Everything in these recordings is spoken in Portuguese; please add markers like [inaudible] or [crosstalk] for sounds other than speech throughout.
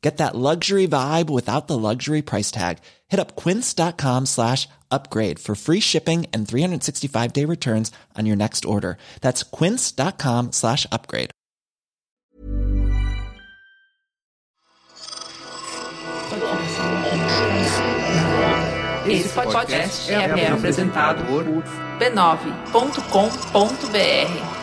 Get that luxury vibe without the luxury price tag. Hit up quince.com slash upgrade for free shipping and 365 day returns on your next order. That's quince.com slash upgrade. Esse podcast é, apresentado por b9.com.br.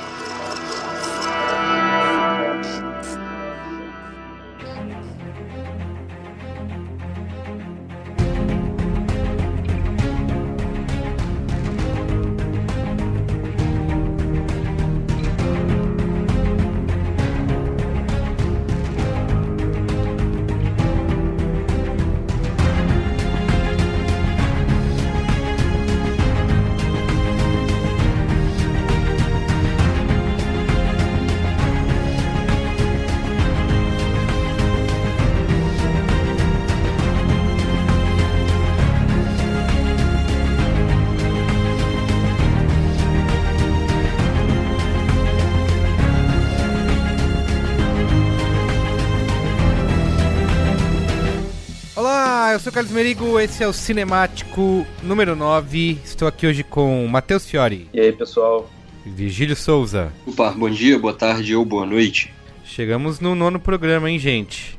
Carlos Merigo, esse é o Cinemático número 9. Estou aqui hoje com Matheus Fiore, E aí, pessoal? Virgílio Souza. Opa, bom dia, boa tarde ou boa noite. Chegamos no nono programa, hein, gente?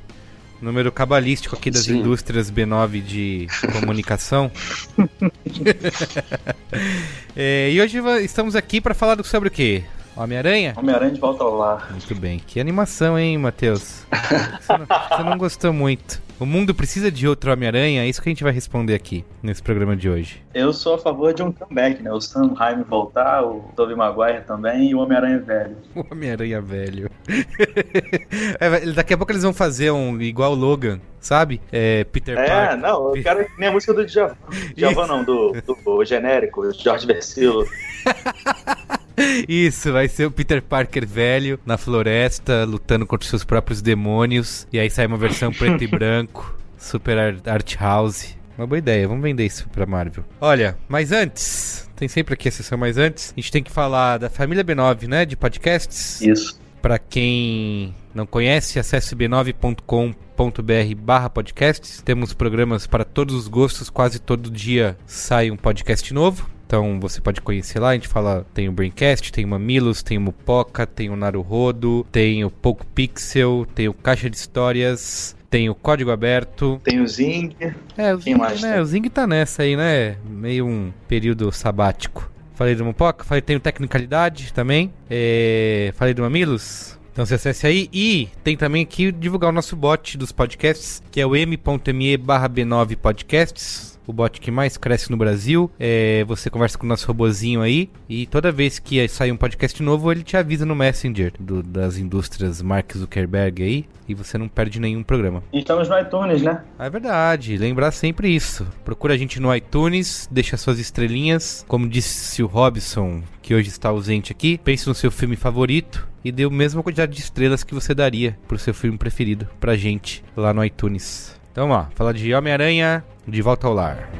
Número cabalístico aqui das Sim. indústrias B9 de [laughs] comunicação. [laughs] É, e hoje estamos aqui para falar do- sobre o quê? Homem-Aranha? Homem-Aranha de volta ao lar. Muito bem. Que animação, hein, Matheus? [laughs] Você não, você não gostou muito. O mundo precisa de outro Homem-Aranha? É isso que a gente vai responder aqui nesse programa de hoje. Eu sou a favor de um comeback, né? O Sam Raimi voltar, o Tobey Maguire também e o Homem-Aranha velho. [laughs] O Homem-Aranha velho. [laughs] É, daqui a pouco eles vão fazer um igual o Logan, sabe? É, Peter É, Parker. não, eu quero que nem a música do Djavan. [laughs] Djavan não, do, do genérico, Jorge Versilo. [laughs] Isso, vai ser o Peter Parker velho na floresta, lutando contra os seus próprios demônios. E aí sai uma versão [laughs] preto e branco, super ar- art house. Uma boa ideia, vamos vender isso pra Marvel. Olha, mas antes, tem sempre aqui a sessão mais antes, a gente tem que falar da família B9, né, de podcasts. Isso. Pra quem não conhece, acesse b9.com.br barra podcasts. Temos programas para todos os gostos, quase todo dia sai um podcast novo. Então você pode conhecer lá, a gente fala, tem o Braincast, tem o Mamilos, tem o Mupoca, tem o Naruhodo, tem o Poco Pixel, tem o Caixa de Histórias, tem o Código Aberto. Tem o Zing. É, o Zing, mais né, o Zing tá nessa aí, né? Meio um período sabático. Falei do Mupoca, falei tem o Tecnicalidade também. É, falei do Mamilos. Então você acesse aí. E tem também aqui divulgar o nosso bot dos podcasts, que é o m.me barra B9 Podcasts. O bot que mais cresce no Brasil. É, você conversa com o nosso robozinho aí. E toda vez que sai um podcast novo, ele te avisa no Messenger do- das indústrias Mark Zuckerberg aí. E você não perde nenhum programa. E estamos no iTunes, né? É verdade, lembrar sempre isso. Procura a gente no iTunes, deixa suas estrelinhas. Como disse o Robson, que hoje está ausente aqui, pense no seu filme favorito e dê a mesma quantidade de estrelas que você daria pro seu filme preferido pra gente lá no iTunes. Então, ó, falar de Homem-Aranha, de volta ao lar.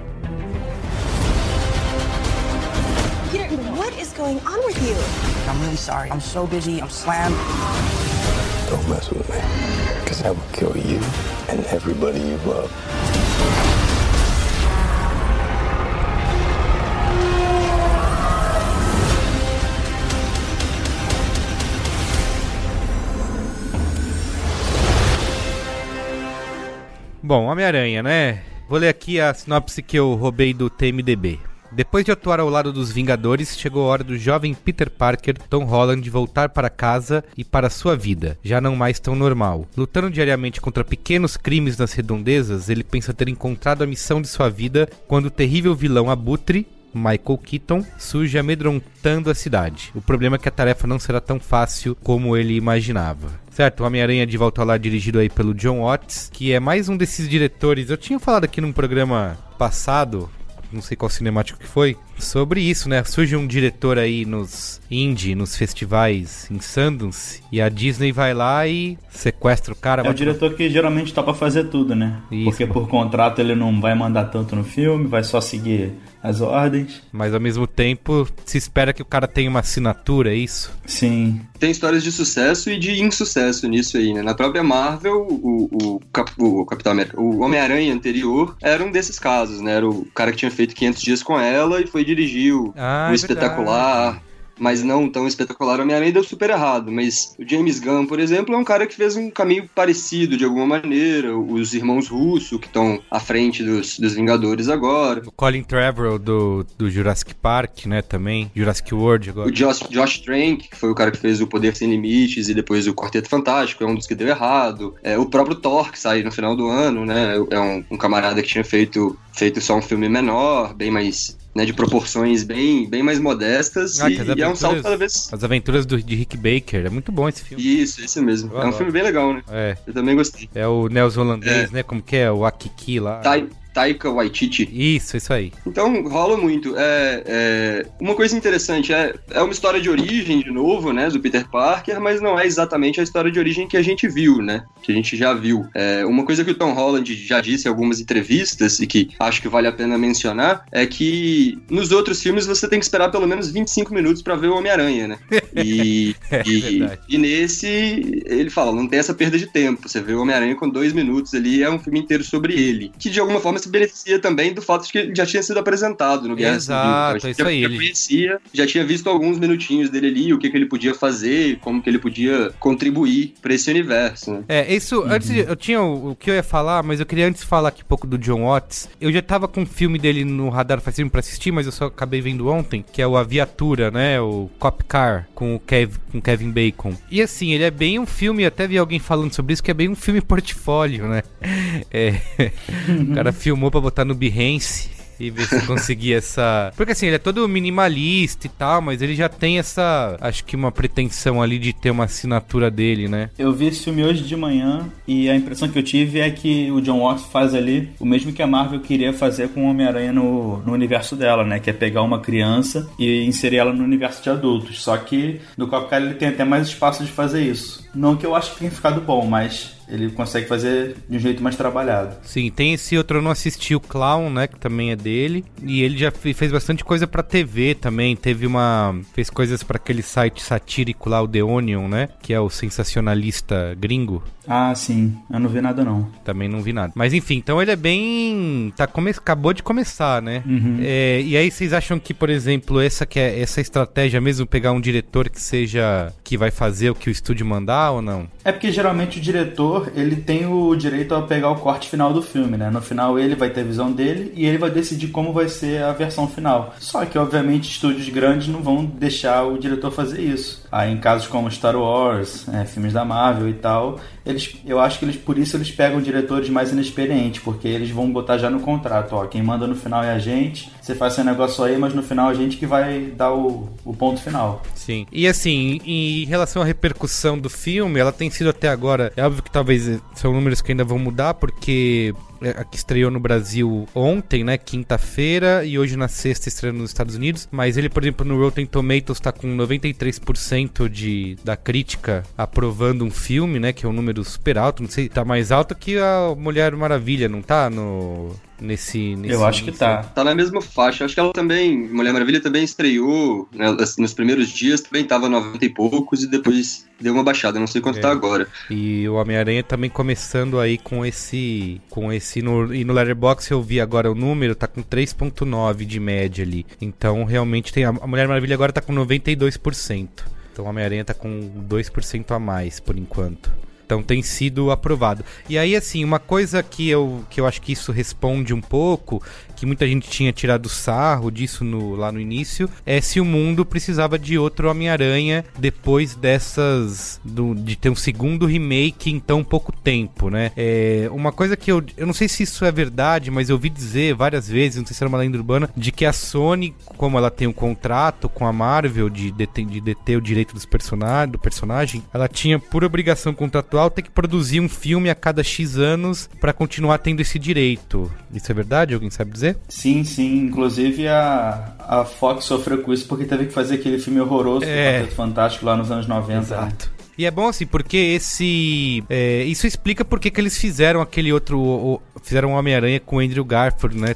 Peter, what is going on with you? I'm really sorry. I'm so busy. I'm slammed. Don't mess with me, because I will kill you and everybody you love. Bom, Homem-Aranha, né? Vou ler aqui a sinopse que eu roubei do TMDB. Depois de atuar ao lado dos Vingadores, chegou a hora do jovem Peter Parker, Tom Holland, voltar para casa e para sua vida, já não mais tão normal. Lutando diariamente contra pequenos crimes nas redondezas, ele pensa ter encontrado a missão de sua vida quando o terrível vilão Abutre, Michael Keaton surge amedrontando a cidade. O problema é que a tarefa não será tão fácil como ele imaginava. Certo, Homem-Aranha de volta lá dirigido aí pelo John Watts, que é mais um desses diretores. Eu tinha falado aqui num programa passado, não sei qual cinemático que foi, sobre isso, né? Surge um diretor aí nos indie, nos festivais em Sundance, e a Disney vai lá e sequestra o cara. É o diretor que geralmente topa fazer tudo, né? Isso, Porque mano. por contrato ele não vai mandar tanto no filme, vai só seguir as ordens. Mas ao mesmo tempo, se espera que o cara tenha uma assinatura, é isso? Sim. Tem histórias de sucesso e de insucesso nisso aí, né? Na própria Marvel, o, o, Cap- o Capitão América, o Homem-Aranha anterior era um desses casos, né? Era o cara que tinha feito 500 dias com ela e foi dirigir o, Ah, o é espetacular, mas não tão espetacular Homem-Aranha deu super errado. Mas o James Gunn, por exemplo, é um cara que fez um caminho parecido de alguma maneira. Os irmãos Russo, que estão à frente dos, dos Vingadores agora. O Colin Trevorrow do, do Jurassic Park, né, também. Jurassic World agora. O Josh, Josh Trank, que foi o cara que fez o Poder Sem Limites e depois o Quarteto Fantástico, é um dos que deu errado. É, o próprio Thor, que sai no final do ano, né? É um, um camarada que tinha feito, feito só um filme menor, bem mais. Né, de proporções bem, bem mais modestas. Ah, e, e é um salto cada vez. As aventuras do- de Rick Baker. É muito bom esse filme. Isso, esse mesmo. Eu é um adoro. filme bem legal, né? É. Eu também gostei. É o neozelandês, É. né? Como que é? O Akiki lá. Tai, Taika Waititi. Isso, isso aí. Então rola muito. É, é, uma coisa interessante é, é uma história de origem, de novo, né, do Peter Parker, mas não é exatamente a história de origem que a gente viu, né, que a gente já viu. É, uma coisa que o Tom Holland já disse em algumas entrevistas e que acho que vale a pena mencionar é que nos outros filmes você tem que esperar pelo menos 25 minutos pra ver o Homem-Aranha, né? [laughs] E, É e, e nesse ele fala, não tem essa perda de tempo. Você vê o Homem-Aranha com dois minutos ali, é um filme inteiro sobre ele, que de alguma forma se beneficia também do fato de que ele já tinha sido apresentado no Guerra Exato, Civil. Então, a gente isso já, aí, já conhecia, já tinha visto alguns minutinhos dele ali, o que, que ele podia fazer, como que ele podia contribuir pra esse universo. Né? É, isso, antes de- eu tinha o, o que eu ia falar, mas eu queria antes falar aqui um pouco do John Watts. Eu já tava com um filme dele no radar faz tempo pra assistir, mas eu só acabei vendo ontem, que é o A Viatura, né? O Cop Car, com o Kev, com Kevin Bacon. E assim, ele é bem um filme, até vi alguém falando sobre isso, que é bem um filme portfólio, né? [laughs] É, o cara filmou pra botar no Behance. E ver se [laughs] conseguia essa. Porque assim, ele é todo minimalista e tal, mas ele já tem essa. Acho que uma pretensão ali de ter uma assinatura dele, né? Eu vi esse filme hoje de manhã e a impressão que eu tive é que o John Watts faz ali o mesmo que a Marvel queria fazer com o Homem-Aranha no, no universo dela, né? Que é pegar uma criança e inserir ela no universo de adultos. Só que no Copcar ele tem até mais espaço de fazer isso. Não que eu acho que tenha ficado bom, mas ele consegue fazer de um jeito mais trabalhado. Sim, tem esse outro, eu não assisti o Clown, né, que também é dele, e ele já fe- fez bastante coisa pra TV também, teve uma, fez coisas pra aquele site satírico lá, o The Onion, né, que é o sensacionalista gringo, Ah, sim. Eu não vi nada não. também não vi nada. Mas enfim, então ele é bem, tá come... acabou de começar, né? É, e aí vocês acham que, por exemplo, essa que é essa estratégia mesmo pegar um diretor que seja que vai fazer o que o estúdio mandar ou não? É porque geralmente o diretor, ele tem o direito a pegar o corte final do filme, né? No final ele vai ter a visão dele e ele vai decidir como vai ser a versão final. Só que, obviamente, estúdios grandes não vão deixar o diretor fazer isso. Aí, em casos como Star Wars, é, filmes da Marvel e tal, eles, eu acho que eles, por isso eles pegam diretores mais inexperientes, porque eles vão botar já no contrato, ó, quem manda no final é a gente, você faz seu negócio aí, mas no final a gente que vai dar o, o ponto final. Sim. E assim, em relação à repercussão do filme, ela tem sido até agora. É óbvio que talvez eh, são números que ainda vão mudar, porque é, que estreou no Brasil ontem, né? Quinta-feira, e hoje na sexta estreou nos Estados Unidos. Mas ele, por exemplo, no Rotten Tomatoes tá com 93% de, da crítica aprovando um filme, né? Que é um número super alto. Não sei, tá mais alto que a Mulher Maravilha, não tá? No. Nesse, nesse Eu acho que tá. Tá na mesma faixa. Acho que ela também, Mulher Maravilha também estreou né, nos primeiros dias, também tava 90 e poucos e depois deu uma baixada. Não sei quanto É. tá agora. E o Homem-Aranha também começando aí com esse. Com esse. No, e no Letterboxd eu vi agora o número, tá com 3,9 de média ali. Então realmente tem. A a Mulher Maravilha agora tá com 92%. Então o Homem-Aranha tá com 2% a mais por enquanto. Então tem sido aprovado. E aí, assim, uma coisa que eu, que eu acho que isso responde um pouco, que muita gente tinha tirado sarro disso no- lá no início, é se o mundo precisava de outro Homem-Aranha depois dessas. do- de ter um segundo remake em tão pouco tempo, né? É, uma coisa que eu. Eu não sei se isso é verdade, mas eu ouvi dizer várias vezes, não sei se era uma lenda urbana, de que a Sony, como ela tem um contrato com a Marvel de deter, de deter o direito dos personagens, do personagem, ela tinha por obrigação contratual ter que produzir um filme a cada X anos pra continuar tendo esse direito. Isso é verdade? Alguém sabe dizer? Sim, sim. Inclusive a, a Fox sofreu com isso porque teve que fazer aquele filme horroroso do É. Quarteto Fantástico lá nos anos 90. né? E é bom assim, porque esse. é, isso explica porque que eles fizeram aquele outro. o- o- fizeram Homem-Aranha com o Andrew Garfield, né?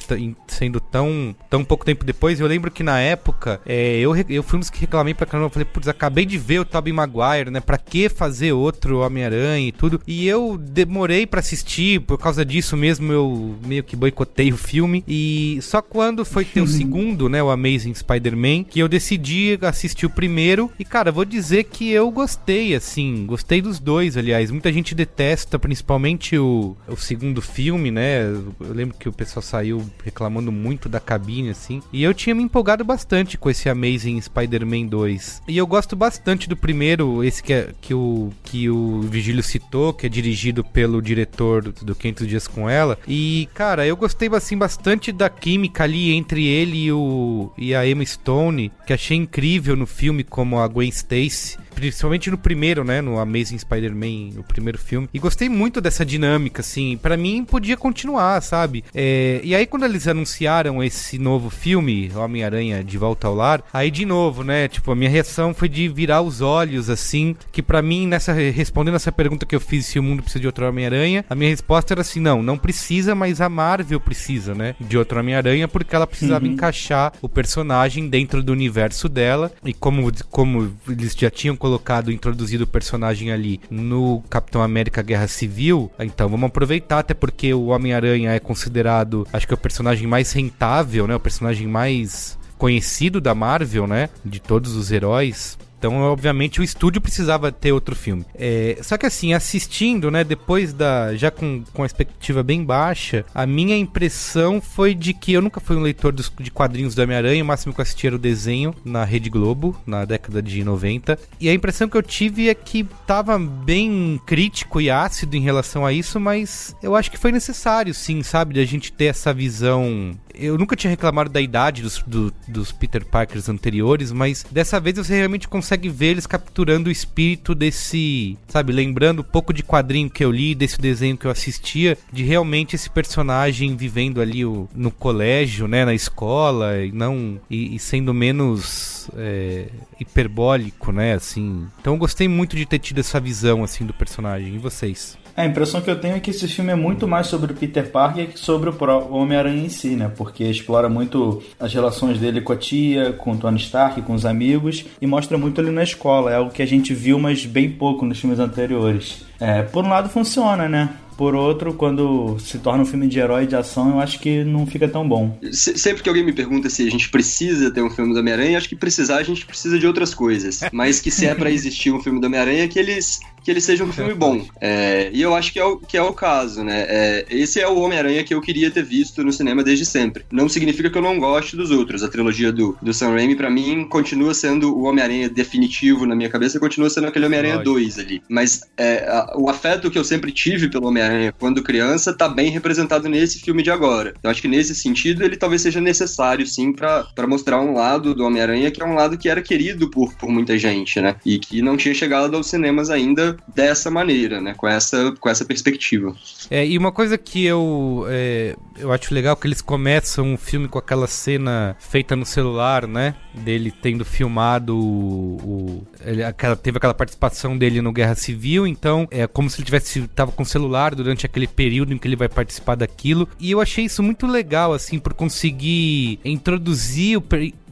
Sendo tão, tão pouco tempo depois. Eu lembro que na época, é, eu, eu fui um dos que reclamei pra caramba. Eu falei, putz, acabei de ver o Tobey Maguire, né? Pra que fazer outro Homem-Aranha e tudo? E eu demorei pra assistir, por causa disso mesmo, eu meio que boicotei o filme. E só quando foi ter o [laughs] segundo, né? O Amazing Spider-Man, que eu decidi assistir o primeiro. E, cara, vou dizer que eu gostei, assim. Gostei dos dois, aliás. Muita gente detesta, principalmente o, o segundo filme, né? Eu lembro que o pessoal saiu reclamando muito da cabine, assim. E eu tinha me empolgado bastante com esse Amazing Spider-Man 2. E eu gosto bastante do primeiro, esse que, é, que, o, que o Vigílio citou, que é dirigido pelo diretor do, do 500 Dias com Ela. E, cara, eu gostei, assim, bastante da química ali entre ele e, o, e a Emma Stone, que achei incrível no filme como a Gwen Stacy. Principalmente no primeiro, né? No Amazing Spider-Man, o primeiro filme. E gostei muito dessa dinâmica, assim. Pra mim, podia continuar, sabe? É, e aí, quando eles anunciaram esse novo filme, Homem-Aranha de Volta ao Lar, aí de novo, né? Tipo, a minha reação foi de virar os olhos, assim. Que pra mim, nessa respondendo essa pergunta que eu fiz se o mundo precisa de outro Homem-Aranha, a minha resposta era assim: não, não precisa, mas a Marvel precisa, né? De outro Homem-Aranha, porque ela precisava Uhum. encaixar o personagem dentro do universo dela. E como, como eles já tinham colocado, introduzido personagem ali no Capitão América Guerra Civil, então vamos aproveitar, até porque o Homem-Aranha é considerado, acho que é o personagem mais rentável, né? O personagem mais conhecido da Marvel, né? De todos os heróis. Então, obviamente, o estúdio precisava ter outro filme. É, só que assim, assistindo, né, depois da. Já com, com a expectativa bem baixa, a minha impressão foi de que eu nunca fui um leitor dos- de quadrinhos do Homem-Aranha, o máximo que eu assisti era o desenho na Rede Globo, na década de 90. E a impressão que eu tive é que tava bem crítico e ácido em relação a isso, mas eu acho que foi necessário, sim, sabe, de a gente ter essa visão. Eu nunca tinha reclamado da idade dos, do- dos Peter Parkers anteriores, mas dessa vez você realmente consegue ver eles capturando o espírito desse, sabe, lembrando um pouco de quadrinho que eu li, desse desenho que eu assistia, de realmente esse personagem vivendo ali o- no colégio, né, na escola, e não e, e sendo menos é, hiperbólico, né, assim. Então eu gostei muito de ter tido essa visão assim do personagem. E vocês? A impressão que eu tenho é que esse filme é muito mais sobre o Peter Parker que sobre o Homem-Aranha em si, né? Porque explora muito as relações dele com a tia, com o Tony Stark, com os amigos, e mostra muito ele na escola. É algo que a gente viu, mas bem pouco nos filmes anteriores. É, por um lado funciona, né? Por outro, quando se torna um filme de herói de ação, eu acho que não fica tão bom. Se- Sempre que alguém me pergunta se a gente precisa ter um filme do Homem-Aranha, acho que precisar a gente precisa de outras coisas. Mas que se é pra [laughs] existir um filme do Homem-Aranha, que eles que ele seja um filme bom. É, e eu acho que é, o, que é o caso, né? É, esse é o Homem-Aranha que eu queria ter visto no cinema desde sempre. Não significa que eu não goste dos outros. A trilogia do, do Sam Raimi, pra mim, continua sendo o Homem-Aranha definitivo na minha cabeça, continua sendo aquele Homem-Aranha Lógico. 2 ali. Mas é, a- o afeto que eu sempre tive pelo Homem-Aranha quando criança tá bem representado nesse filme de agora. Eu acho que nesse sentido ele talvez seja necessário, sim, pra mostrar um lado do Homem-Aranha que é um lado que era querido por, por muita gente, né? E que não tinha chegado aos cinemas ainda dessa maneira, né? Com essa, com essa perspectiva. É, e uma coisa que eu, é, eu acho legal que eles começam o filme com aquela cena feita no celular, né? Dele tendo filmado o. o ele, aquela, teve aquela participação dele no Guerra Civil, então é como se ele tivesse tava com o celular durante aquele período em que ele vai participar daquilo. E eu achei isso muito legal, assim, por conseguir introduzir o,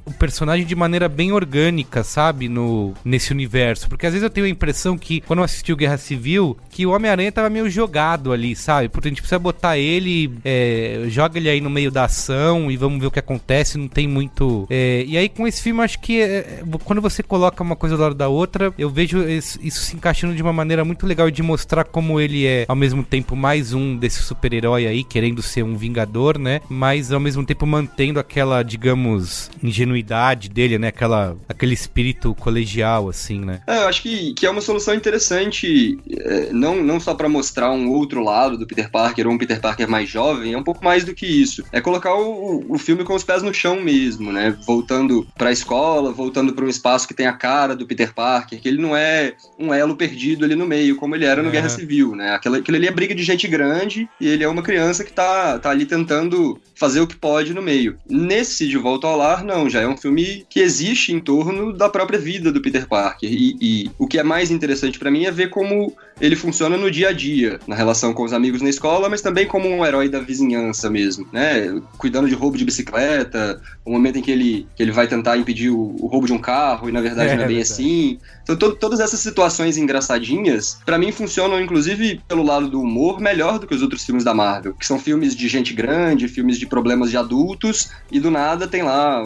o personagem de maneira bem orgânica, sabe? No, nesse universo. Porque às vezes eu tenho a impressão que, quando eu assisti o Guerra Civil, que o Homem-Aranha tava meio jogado ali, sabe? Porque a gente precisa botar ele, é, joga ele aí no meio da ação e vamos ver o que acontece. Não tem muito. É, e aí com esse filme, acho que é, quando você coloca uma coisa do lado da outra, eu vejo isso, isso se encaixando de uma maneira muito legal de mostrar como ele é, ao mesmo tempo, mais um desse super-herói aí, querendo ser um vingador, né? Mas ao mesmo tempo mantendo aquela, digamos, ingenuidade ingenuidade dele, né? Aquela, aquele espírito colegial, assim, né? É, eu acho que, que é uma solução interessante, é, não, não só para mostrar um outro lado do Peter Parker, ou um Peter Parker mais jovem, é um pouco mais do que isso. É colocar o, o filme com os pés no chão mesmo, né? Voltando pra escola, voltando para um espaço que tem a cara do Peter Parker, que ele não é um elo perdido ali no meio, como ele era no Guerra Civil, né? Aquilo, aquilo ali é briga de gente grande e ele é uma criança que tá, tá ali tentando fazer o que pode no meio. Nesse De Volta ao Lar, não, já é um filme que existe em torno da própria vida do Peter Parker. E, e o que é mais interessante para mim é ver como ele funciona no dia a dia, na relação com os amigos na escola, mas também como um herói da vizinhança mesmo, né? Cuidando de roubo de bicicleta, o momento em que ele, que ele vai tentar impedir o, o roubo de um carro e na verdade é, não é bem assim. Então to, todas essas situações engraçadinhas, para mim funcionam inclusive pelo lado do humor melhor do que os outros filmes da Marvel, que são filmes de gente grande, filmes de problemas de adultos e do nada tem lá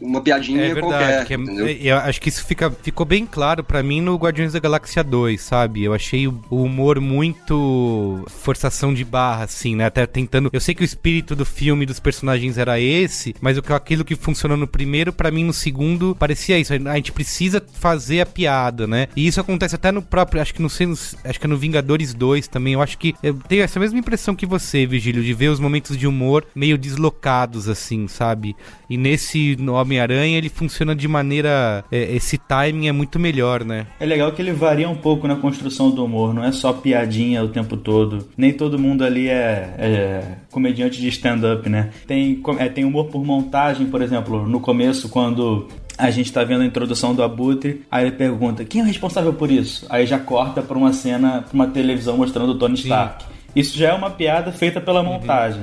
uma piadinha é verdade, qualquer. É, eu acho que isso fica, ficou bem claro para mim no Guardiões da Galáxia 2, sabe? Eu achei o humor muito forçação de barra, assim, né? Até tentando. Eu sei que o espírito do filme dos personagens era esse, mas aquilo que funcionou no primeiro, para mim no segundo parecia isso. A gente precisa fazer a piada, né? E isso acontece até no próprio. Acho que no acho que é no Vingadores 2 também. Eu acho que eu tenho essa mesma impressão que você, Vigílio, de ver os momentos de humor meio deslocados, assim, sabe? E nesse Homem-Aranha ele funciona de maneira. É, esse timing é muito melhor, né? É legal que ele varia um pouco na construção do humor, não é só piadinha o tempo todo. Nem todo mundo ali é, é comediante de stand-up, né? Tem, é, tem humor por montagem, por exemplo, no começo, quando a gente tá vendo a introdução do Abutre, aí ele pergunta: quem é o responsável por isso? Aí já corta pra uma cena, pra uma televisão mostrando o Tony Stark. Sim. Isso já é uma piada feita pela uhum.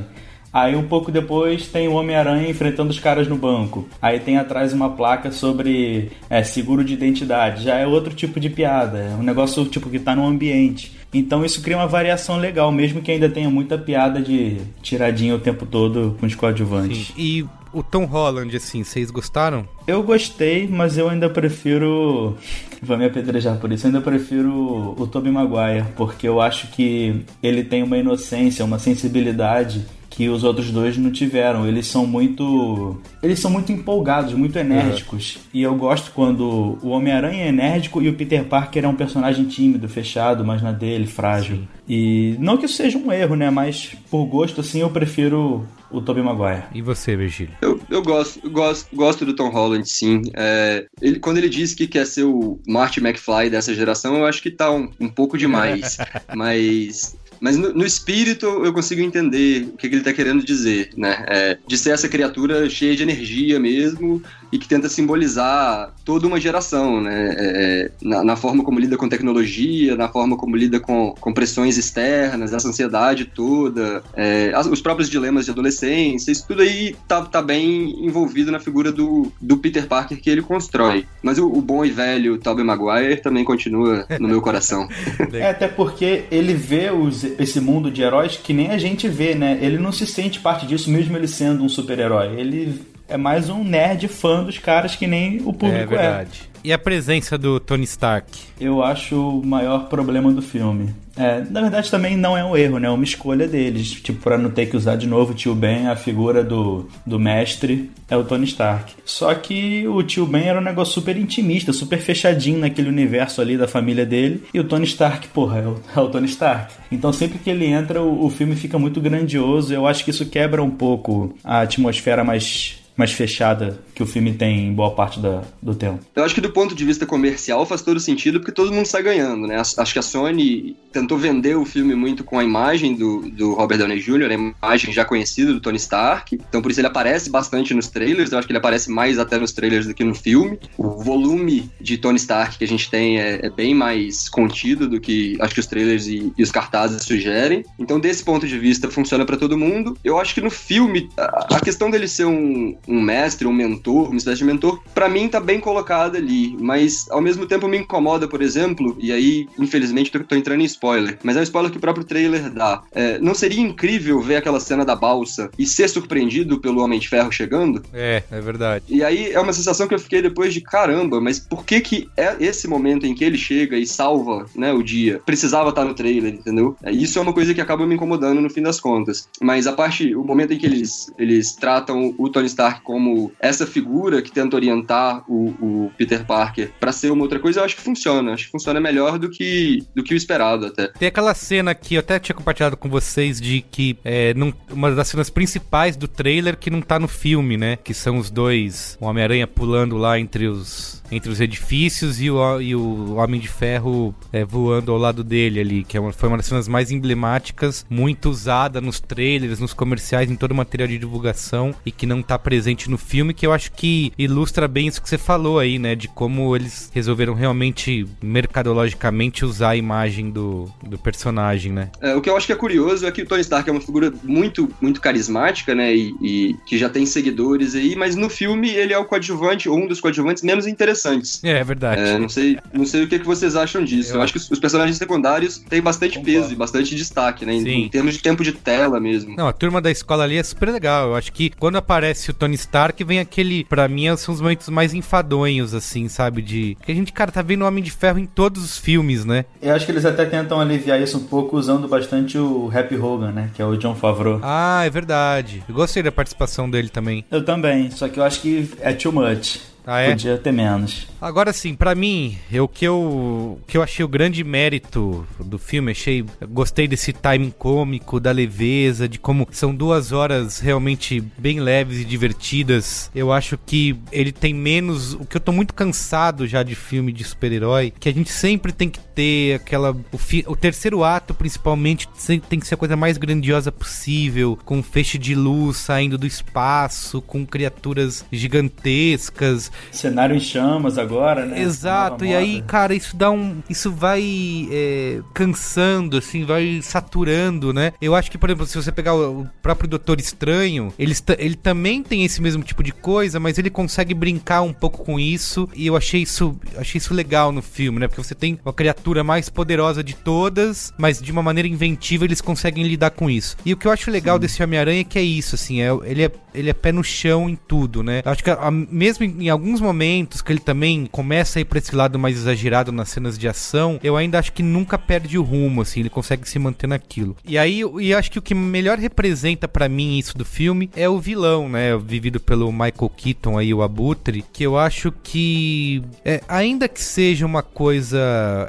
Aí um pouco depois tem o Homem-Aranha enfrentando os caras no banco. Aí tem atrás uma placa sobre é, seguro de identidade. Já é outro tipo de piada. É um negócio tipo que tá no ambiente. Então isso cria uma variação legal, mesmo que ainda tenha muita piada de tiradinha o tempo todo com os coadjuvantes. Sim. E o Tom Holland, assim, vocês gostaram? Eu gostei, mas eu ainda prefiro. Vou me apedrejar por isso. Eu ainda prefiro o Tobey Maguire, porque eu acho que ele tem uma inocência, uma sensibilidade que os outros dois não tiveram. Eles são muito. Eles são muito empolgados, muito enérgicos. Uhum. E eu gosto quando o Homem-Aranha é enérgico e o Peter Parker é um personagem tímido, fechado, mas na dele, frágil. Sim. E não que isso seja um erro, né? Mas por gosto, assim, eu prefiro o Tobey Maguire. E você, Virgílio? Eu, eu gosto, gosto, gosto do Tom Holland, sim. É, ele, quando ele disse que quer ser o Marty McFly dessa geração, eu acho que tá um, um pouco demais. [laughs] Mas mas no, no, espírito eu consigo entender o que, que ele está querendo dizer, né? É, de ser essa criatura cheia de energia mesmo e que tenta simbolizar toda uma geração, né? É, é na, na, forma como lida com tecnologia, na forma como lida com, com pressões externas, essa ansiedade toda, é, as, os próprios dilemas de adolescência, isso tudo aí tá, tá bem envolvido na figura do, do Peter Parker que ele constrói. Mas o, o bom e velho Tobey Maguire também continua no meu coração. [laughs] é, até porque ele vê os esse mundo de heróis que nem a gente vê, né? Ele não se sente parte disso, mesmo ele sendo um super-herói. Ele é mais um nerd fã dos caras que nem o público é. Verdade. É. E a presença do Tony Stark? Eu acho o maior problema do filme. É, na verdade também não é um erro, né? É uma escolha deles. Tipo, pra não ter que usar de novo o tio Ben, a figura do, do mestre é o Tony Stark. Só que o tio Ben era um negócio super intimista, super fechadinho naquele universo ali da família dele. E o Tony Stark, porra, é o, [laughs] é o Tony Stark. Então sempre que ele entra, o, o filme fica muito grandioso. Eu acho que isso quebra um pouco a atmosfera mais mais fechada que o filme tem em boa parte da, do tempo. Eu acho que do ponto de vista comercial faz todo sentido porque todo mundo sai ganhando, né? Acho que a Sony tentou vender o filme muito com a imagem do, do Robert Downey Jr., a imagem já conhecida do Tony Stark. Então por isso ele aparece bastante nos trailers. Eu acho que ele aparece mais até nos trailers do que no filme. O volume de Tony Stark que a gente tem é, é bem mais contido do que acho que os trailers e, e os cartazes sugerem. Então desse ponto de vista funciona para todo mundo. Eu acho que no filme a, a questão dele ser um, um mestre, um mentor, uma espécie de mentor, para mim tá bem colocada ali. Mas ao mesmo tempo me incomoda, por exemplo, e aí infelizmente tô, tô entrando em spoiler, mas é um spoiler que o próprio trailer dá. É, não seria incrível ver aquela cena da balsa e ser surpreendido pelo Homem de Ferro chegando? É, é verdade. E aí é uma sensação que eu fiquei depois de caramba, mas por que que é esse momento em que ele chega e salva, né, o dia? Precisava estar no trailer, entendeu? É, isso é uma coisa que acaba me incomodando no fim das contas. Mas a parte, o momento em que eles, eles tratam o Tony Stark como essa figura que tenta orientar o, o Peter Parker para ser uma outra coisa, eu acho que funciona. Acho que funciona melhor do que, do que o esperado até. Tem aquela cena que eu até tinha compartilhado com vocês de que é, uma das cenas principais do trailer que não tá no filme, né? Que são os dois, o Homem-Aranha pulando lá entre os entre os edifícios e o, e o Homem de Ferro é, voando ao lado dele ali, que é uma, foi uma das cenas mais emblemáticas, muito usada nos trailers, nos comerciais, em todo o material de divulgação e que não tá presente no filme, que eu acho que ilustra bem isso que você falou aí, né? De como eles resolveram realmente, mercadologicamente, usar a imagem do, do personagem, né? É, o que eu acho que é curioso é que o Tony Stark é uma figura muito, muito carismática, né? E, e que já tem seguidores aí, mas no filme ele é o coadjuvante, ou um dos coadjuvantes menos interessantes. É, é verdade. É, não sei, não sei o que, que vocês acham disso. Eu, eu acho que os, personagens secundários têm bastante Concordo. peso e bastante destaque, né? Em, em, termos de tempo de tela mesmo. Não, a turma da escola ali é super legal. Eu acho que quando aparece o Tony Stark, vem aquele. Pra mim, são os momentos mais enfadonhos, assim, sabe? De. Que a gente, cara, tá vendo o Homem de Ferro em todos os filmes, né? Eu acho que eles até tentam aliviar isso um pouco usando bastante o Happy Hogan, né? Que é o John Favreau. Ah, é verdade. Eu gostei da participação dele também. Eu também, só que eu acho que é too much. Ah, é? Podia ter menos. Agora sim, para mim, o que eu, que eu achei o grande mérito do filme, achei, gostei desse timing cômico, da leveza, de como são duas horas realmente bem leves e divertidas. Eu acho que ele tem menos, o que eu tô muito cansado já de filme de super-herói, que a gente sempre tem que ter aquela, o, fi, o terceiro ato principalmente tem que ser a coisa mais grandiosa possível, com um feixe de luz saindo do espaço, com criaturas gigantescas, Cenário em chamas agora, né? Exato, e aí, cara, isso dá um. Isso vai é, cansando, assim, vai saturando, né? Eu acho que, por exemplo, se você pegar o próprio Doutor Estranho, ele, ele também tem esse mesmo tipo de coisa, mas ele consegue brincar um pouco com isso. E eu achei isso, achei isso legal no filme, né? Porque você tem a criatura mais poderosa de todas, mas de uma maneira inventiva eles conseguem lidar com isso. E o que eu acho legal Sim. desse Homem-Aranha é que é isso, assim, é, ele, é, ele é pé no chão em tudo, né? Eu acho que a, mesmo em, em alguns momentos que ele também começa a ir pra esse lado mais exagerado nas cenas de ação, eu ainda acho que nunca perde o rumo, assim, ele consegue se manter naquilo. E aí, e acho que o que melhor representa para mim isso do filme é o vilão, né, vivido pelo Michael Keaton aí, o Abutre, que eu acho que, é, ainda que seja uma coisa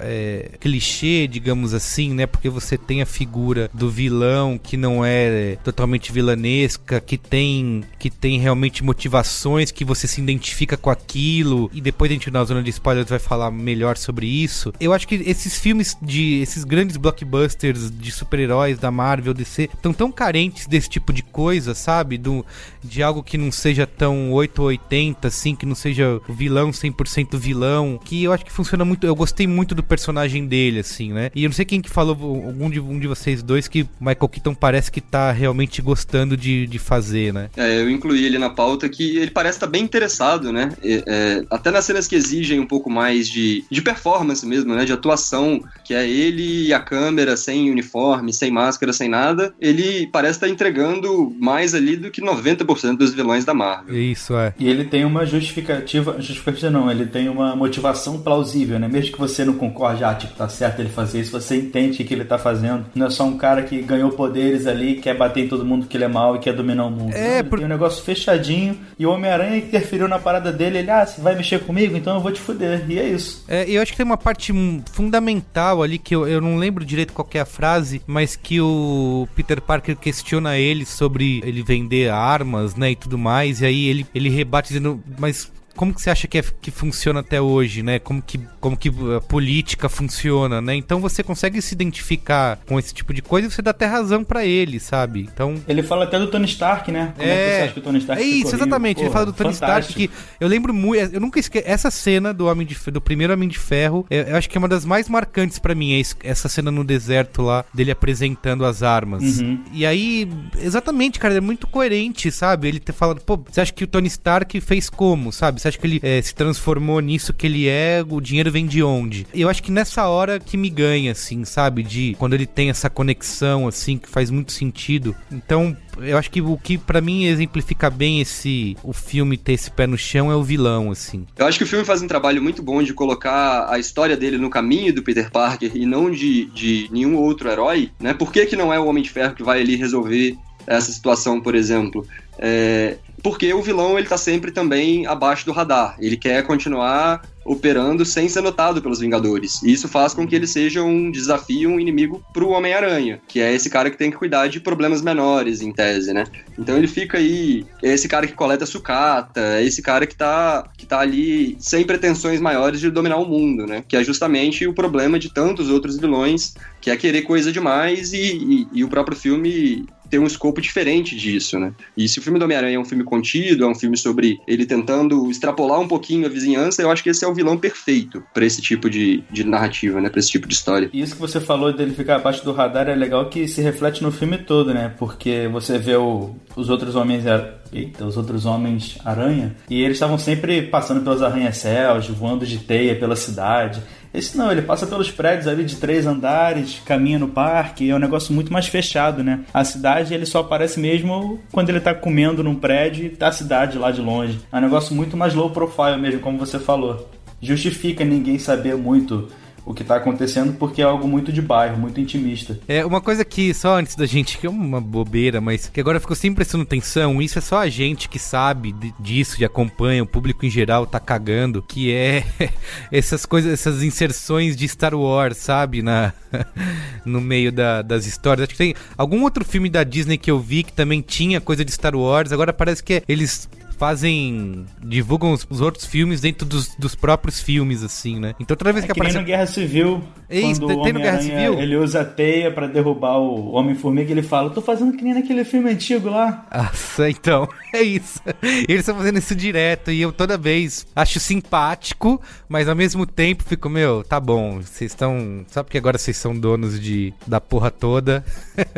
é, clichê, digamos assim, né, porque você tem a figura do vilão que não é totalmente vilanesca, que tem, que tem realmente motivações, que você se identifica com aquilo, e depois a gente na zona de spoilers vai falar melhor sobre isso. Eu acho que esses filmes de esses grandes blockbusters de super-heróis da Marvel, DC, estão tão carentes desse tipo de coisa, sabe? Do, de algo que não seja tão 8 ou 80, assim, que não seja vilão 100% vilão, que eu acho que funciona muito. Eu gostei muito do personagem dele, assim, né? E eu não sei quem que falou, algum de, um de vocês dois, que Michael Keaton parece que tá realmente gostando de, de fazer, né? É, eu incluí ele na pauta que ele parece estar tá bem interessado, né? É, é, até nas cenas que exigem um pouco mais de, de performance mesmo, né? De atuação, que é ele e a câmera sem uniforme, sem máscara, sem nada, ele parece estar tá entregando mais ali do que 90% dos vilões da Marvel. Isso, é. E ele tem uma justificativa, justificativa não, ele tem uma motivação plausível, né? Mesmo que você não concorde, ah, tipo, tá certo ele fazer isso, você entende o que ele tá fazendo. Não é só um cara que ganhou poderes ali, quer bater em todo mundo que ele é mal e quer dominar o mundo. É, por- Tem um negócio fechadinho. E o Homem-Aranha interferiu na parada dele. Ele, ah, você vai mexer comigo? Então eu vou te fuder. E é isso. É, eu acho que tem uma parte fundamental ali que eu, eu não lembro direito qual é a frase, mas que o Peter Parker questiona ele sobre ele vender armas, né, e tudo mais, e aí ele, ele rebate dizendo, mas como que você acha que, é, que funciona até hoje, né? Como que, como que a política funciona, né? Então você consegue se identificar com esse tipo de coisa e você dá até razão pra ele, sabe? Então Ele fala até do Tony Stark, né? Como é, que você acha que o Tony Stark é isso, exatamente. ele fala do Tony fantástico. Stark que eu lembro muito. Eu nunca esqueço. Essa cena do Homem de do primeiro Homem de Ferro, eu, eu acho que é uma das mais marcantes pra mim. é Essa cena no deserto lá, dele apresentando as armas. Uhum. E aí, exatamente, cara, é muito coerente, sabe? Ele ter falado, pô, você acha que o Tony Stark fez como, sabe? Você acha que ele eh, se transformou nisso que ele é? O dinheiro vem de onde? Eu acho que nessa hora que me ganha, assim, sabe? De quando ele tem essa conexão, assim, que faz muito sentido. Então, eu acho que o que pra mim exemplifica bem esse o filme ter esse pé no chão é o vilão, assim. Eu acho que o filme faz um trabalho muito bom de colocar a história dele no caminho do Peter Parker e não de, de nenhum outro herói, né? Por que, que não é o Homem de Ferro que vai ali resolver essa situação, por exemplo? É, porque o vilão ele tá sempre também abaixo do radar. Ele quer continuar operando sem ser notado pelos Vingadores. E isso faz com que ele seja um desafio, um inimigo pro Homem-Aranha, que é esse cara que tem que cuidar de problemas menores, em tese, né? Então ele fica aí, é esse cara que coleta sucata, é esse cara que tá, que tá ali sem pretensões maiores de dominar o mundo, né? Que é justamente o problema de tantos outros vilões, que é querer coisa demais e, e, e o próprio filme tem um escopo diferente disso, né? E se o filme do Homem-Aranha é um filme contido, é um filme sobre ele tentando extrapolar um pouquinho a vizinhança, eu acho que esse é o vilão perfeito pra esse tipo de, de narrativa, né? Pra esse tipo de história. E Isso que você falou dele ficar abaixo do radar é legal que se reflete no filme todo, né? Porque você vê o- os outros homens. Eita, os outros homens aranha. E eles estavam sempre passando pelos arranha-céus, voando de teia pela cidade. Esse não, ele passa pelos prédios ali de três andares, caminha no parque, é um negócio muito mais fechado, né? A cidade ele só aparece mesmo quando ele tá comendo num prédio e tá a cidade lá de longe. É um negócio muito mais low profile mesmo, como você falou. Justifica ninguém saber muito o que tá acontecendo porque é algo muito de bairro, muito intimista. É uma coisa que só antes da gente, que é uma bobeira, mas que agora ficou sempre prestando atenção, isso é só a gente que sabe disso, que acompanha, o público em geral tá cagando, que é [laughs] essas coisas, essas inserções de Star Wars, sabe, na [laughs] no meio da- das histórias. Acho que tem algum outro filme da Disney que eu vi que também tinha coisa de Star Wars, agora parece que é- eles fazem divulgam os, os outros filmes dentro dos, dos próprios filmes assim, né? Então toda vez É que que aparece no Guerra Civil. É isso, quando tem- o tem no Guerra Civil? Ele usa a teia pra derrubar o Homem-Formiga e ele fala: tô fazendo que nem naquele filme antigo lá. Nossa, então, [laughs] é isso. Eles estão fazendo isso direto e eu toda vez acho simpático, mas ao mesmo tempo fico, meu, tá bom, vocês estão. Só porque agora vocês são donos de, da porra toda. [laughs]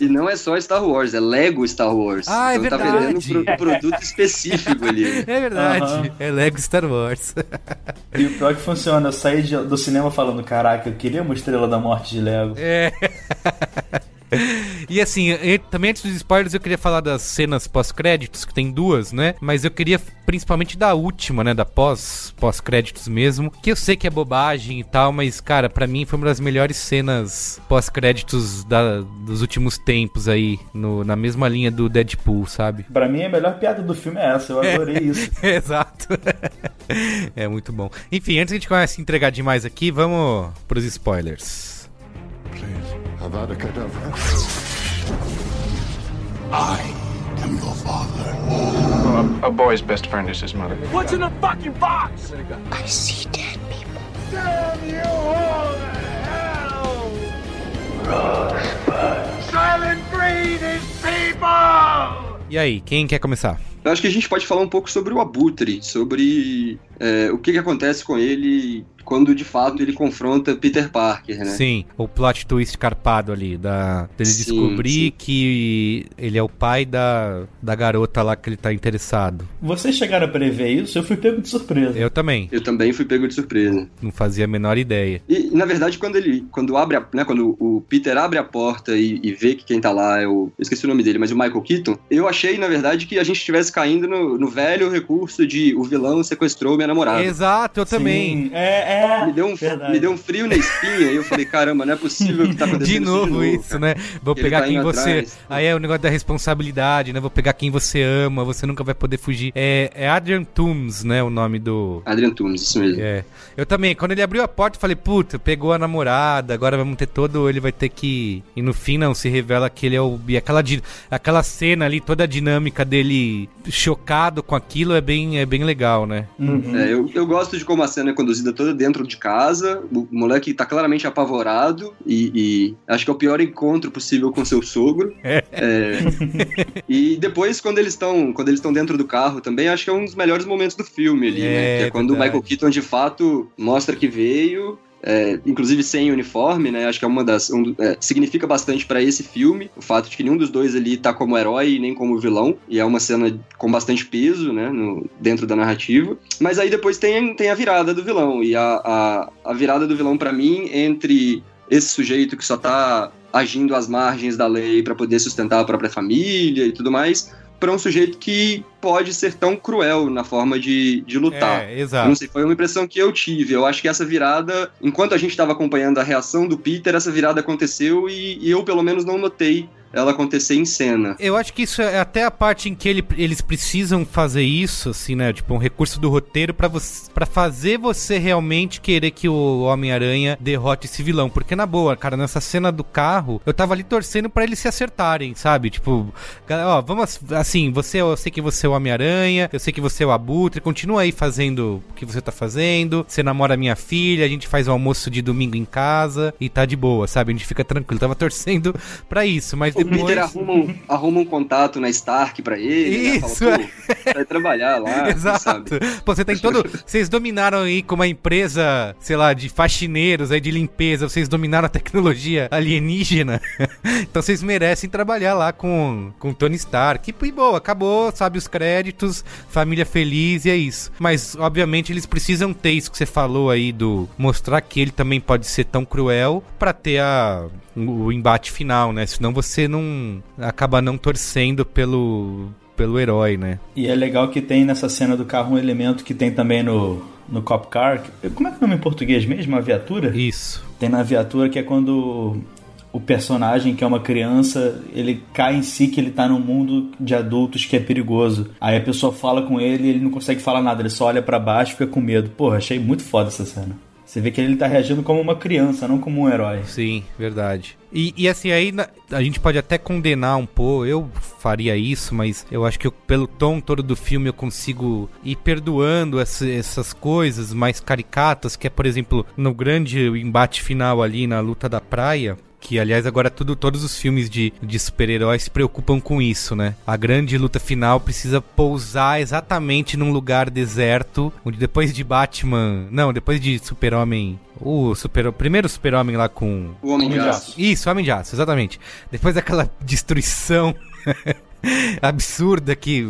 E não é só Star Wars, é Lego Star Wars. Ah, é então tá verdade. vendendo um, pro- produto específico ali. [laughs] É verdade, Aham. é Lego Star Wars. E o pior que funciona, eu saí de- do cinema falando: caraca, eu queria uma estrela da morte de Lego. É. [laughs] E assim, eu- também antes dos spoilers eu queria falar das cenas pós-créditos, que tem duas, né? Mas eu queria principalmente da última, né? Da pós, pós-créditos mesmo. Que eu sei que é bobagem e tal, mas, cara, pra mim foi uma das melhores cenas pós-créditos dos últimos tempos aí, no- na mesma linha do Deadpool, sabe? Pra mim, a melhor piada do filme é essa, eu adorei [laughs] isso. Exato. é muito bom. Enfim, antes que a gente comece a entregar demais aqui, vamos pros spoilers. Please, Avada Kedavra. I am your father. A boy's best friend is his mother. What's in the fucking box? I see dead people. Damn you all to hell! Silent breed is people! E aí, quem quer começar? Eu acho que a gente pode falar um pouco sobre o Abutre, sobre é, o que, que acontece com ele quando de fato ele confronta Peter Parker, né? Sim, o plot twist carpado ali, da, dele Sim, descobrir sim. que ele é o pai da, da garota lá que ele tá interessado. Vocês chegaram a prever isso? Eu fui pego de surpresa. Eu também, Eu também fui pego de surpresa. não fazia a menor ideia. E, na verdade, quando ele. Quando abre a, né, quando o Peter abre a porta e, e vê que quem tá lá é o. Eu esqueci o nome dele, mas o Michael Keaton, eu achei, na verdade, que a gente estivesse caindo no, no velho recurso de o vilão sequestrou minha namorada. Exato, eu também. Sim, é, É, me deu, um, verdade. me deu um frio na espinha e eu falei, caramba, não é possível que tá [laughs] acontecendo De isso novo isso, cara. né? Vou Ele pegar tá quem você. atrás. Aí é o negócio da responsabilidade, né? Vou pegar quem você ama, você nunca vai poder fugir. É, é Adrian Toomes, né? O nome do. Adrian Toomes, isso mesmo. É. Eu também, quando ele abriu a porta, eu falei, puta, pegou a namorada, agora vamos ter todo. Ele vai ter que. E no fim, não, se revela que ele é o. E aquela, di- aquela cena ali, toda a dinâmica dele chocado com aquilo é bem, é bem legal, né? Uhum. É, eu, eu gosto de como a cena é conduzida toda dentro de casa. O moleque tá claramente apavorado e, e acho que é o pior encontro possível com seu sogro. É. É, [laughs] e depois, quando eles estão quando eles estão dentro do carro também, acho que é um dos melhores momentos do filme ali, É, né? Que é quando o. Michael Keaton de fato mostra que veio. É, inclusive sem uniforme, né? Acho que é uma das. um é, significa bastante pra esse filme o fato de que nenhum dos dois ali tá como herói nem como vilão. E é uma cena com bastante peso, né? No, dentro da narrativa. Mas aí depois tem, tem a virada do vilão. E a, a, a virada do vilão pra mim entre esse sujeito que só tá agindo às margens da lei pra poder sustentar a própria família e tudo mais, pra um sujeito que pode ser tão cruel na forma de, de lutar. É, exato. Não sei, foi uma impressão que eu tive. Eu acho que essa virada, enquanto a gente estava acompanhando a reação do Peter, essa virada aconteceu e, e eu, pelo menos, não notei ela acontecer em cena. Eu acho que isso é até a parte em que ele- eles precisam fazer isso, assim, né? Tipo, um recurso do roteiro para fazer você realmente querer que o Homem-Aranha derrote esse vilão. Porque, na boa, cara, nessa cena do carro, eu tava ali torcendo pra eles se acertarem, sabe? Tipo, ó, vamos assim, você, eu sei que você é o Homem-Aranha, eu sei que você é o Abutre, continua aí fazendo o que você tá fazendo, você namora minha filha, a gente faz o almoço de domingo em casa e tá de boa, sabe? A gente fica tranquilo. Eu tava torcendo [laughs] pra isso, mas O. Peter arruma um, arruma um contato na Stark pra ele, né? Isso, Fala, pô, vai trabalhar lá, [laughs] Exato. Pô, você tem [laughs] todo. Vocês dominaram aí com uma empresa, sei lá, de faxineiros aí de limpeza, vocês dominaram a tecnologia alienígena. [laughs] então vocês merecem trabalhar lá com, com Tony Stark. E, e boa, acabou, sabe, os créditos, família feliz e é isso. Mas, obviamente, eles precisam ter isso que você falou aí do mostrar que ele também pode ser tão cruel pra ter a. O embate final, né? Senão você não acaba não torcendo pelo pelo herói, né? E é legal que tem nessa cena do carro um elemento que tem também no, no Cop Car. Como é que é o nome em português mesmo? A viatura? Isso. Tem na viatura que é quando o personagem, que é uma criança, ele cai em si que ele tá num mundo de adultos que é perigoso. Aí a pessoa fala com ele e ele não consegue falar nada, ele só olha pra baixo e fica com medo. Porra, achei muito foda essa cena. Você vê que ele tá reagindo como uma criança, não como um herói. Sim, verdade. E, e assim, aí a gente pode até condenar um pouco, eu faria isso, mas eu acho que eu- pelo tom todo do filme eu consigo ir perdoando essa- essas coisas mais caricatas, que é, por exemplo, no grande embate final ali na luta da praia. Que, aliás, agora tudo, todos os filmes de, de super-heróis se preocupam com isso, né? A grande luta final precisa pousar exatamente num lugar deserto, onde depois de Batman... Não, depois de Super-Homem... O, super, o primeiro Super-Homem lá com... O Homem de Aço. Isso, Homem de Aço, exatamente. Depois daquela [laughs] destruição absurda que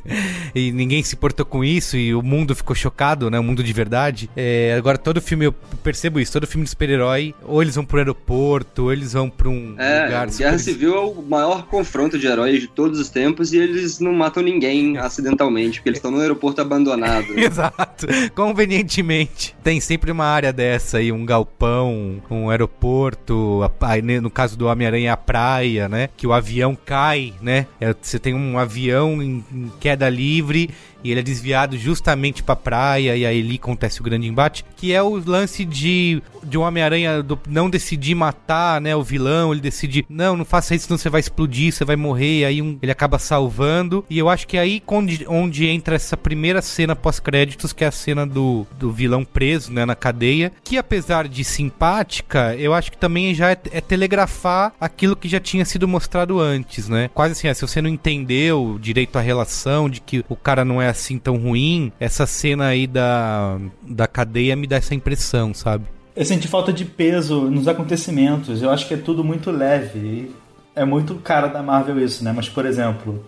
[laughs] e ninguém se portou com isso e o mundo ficou chocado, né? O mundo de verdade. É, agora todo filme eu percebo isso, todo filme de super-herói, ou eles vão pro aeroporto, ou eles vão pra um É, lugar Guerra Civil é o maior confronto de heróis de todos os tempos e eles não matam ninguém [laughs] acidentalmente, porque eles estão no aeroporto abandonado. [laughs] Exato, convenientemente. Tem sempre uma área dessa aí, um galpão, um aeroporto, a- no caso do Homem-Aranha, a praia, né? Que o avião cai, né? É, Você tem um avião em, queda livre e ele é desviado justamente pra praia e aí ali acontece o grande embate, que é o lance de, de um Homem-Aranha não decidir matar, né, o vilão, ele decide, não, não faça isso, senão você vai explodir, você vai morrer, e aí um- ele acaba salvando, e eu acho que é aí onde, onde entra essa primeira cena pós-créditos, que é a cena do, do vilão preso, né, na cadeia, que apesar de simpática, eu acho que também já é, é telegrafar aquilo que já tinha sido mostrado antes, né, quase assim, ah, se você não entendeu direito a relação, de que o cara não é assim tão ruim, essa cena aí da, da cadeia me dá essa impressão, sabe? Eu senti falta de peso nos acontecimentos. Eu acho que é tudo muito leve. É muito cara da Marvel isso, né? Mas, por exemplo,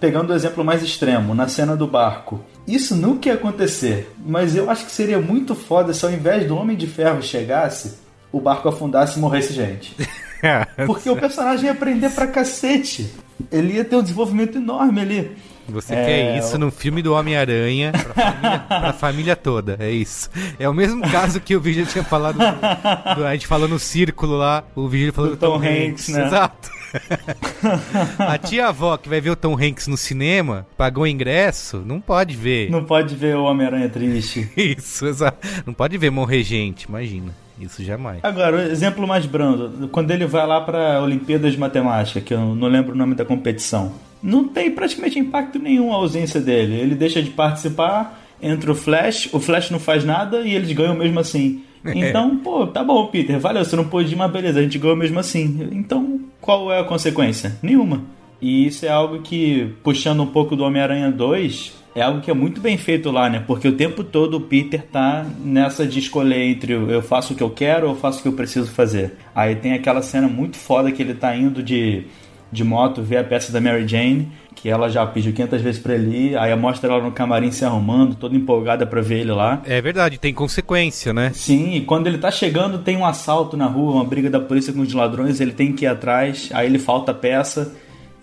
pegando o exemplo mais extremo, na cena do barco. Isso nunca ia acontecer. Mas eu acho que seria muito foda se ao invés do Homem de Ferro chegasse, o barco afundasse e morresse gente. [laughs] Porque o personagem ia aprender pra cacete. Ele ia ter um desenvolvimento enorme ali. Você É, quer isso num filme do Homem-Aranha pra família, pra família toda, é isso. É o mesmo caso que o Vigílio tinha falado, do- do- a gente falou no círculo lá, o Vigílio falou Do do, Tom Hanks, né? Exato. [laughs] a tia avó que vai ver o Tom Hanks no cinema, pagou o ingresso, não pode ver. Não pode ver o Homem-Aranha triste. [laughs] Isso, exato. Não pode ver morrer gente, imagina. Isso jamais. Agora, o exemplo mais brando, quando ele vai lá pra Olimpíadas de Matemática, que eu não lembro o nome da competição, não tem praticamente impacto nenhum a ausência dele. Ele deixa de participar, entra o Flash, o Flash não faz nada e eles ganham mesmo assim. Então, pô, tá bom, Peter, valeu, você não pôde ir, mas beleza, a gente ganhou mesmo assim. Então, qual é a consequência? Nenhuma. E isso é algo que, puxando um pouco do Homem-Aranha 2, é algo que é muito bem feito lá, né? Porque o tempo todo o Peter tá nessa de escolher entre eu faço o que eu quero ou eu faço o que eu preciso fazer. Aí tem aquela cena muito foda que ele tá indo de, de moto ver a peça da Mary Jane, que ela já pediu 500 vezes pra ele ir, aí mostra ela no camarim se arrumando, toda empolgada pra ver ele lá. É verdade, tem consequência, né? Sim, e quando ele tá chegando, tem um assalto na rua, uma briga da polícia com os ladrões, ele tem que ir atrás, aí ele falta a peça.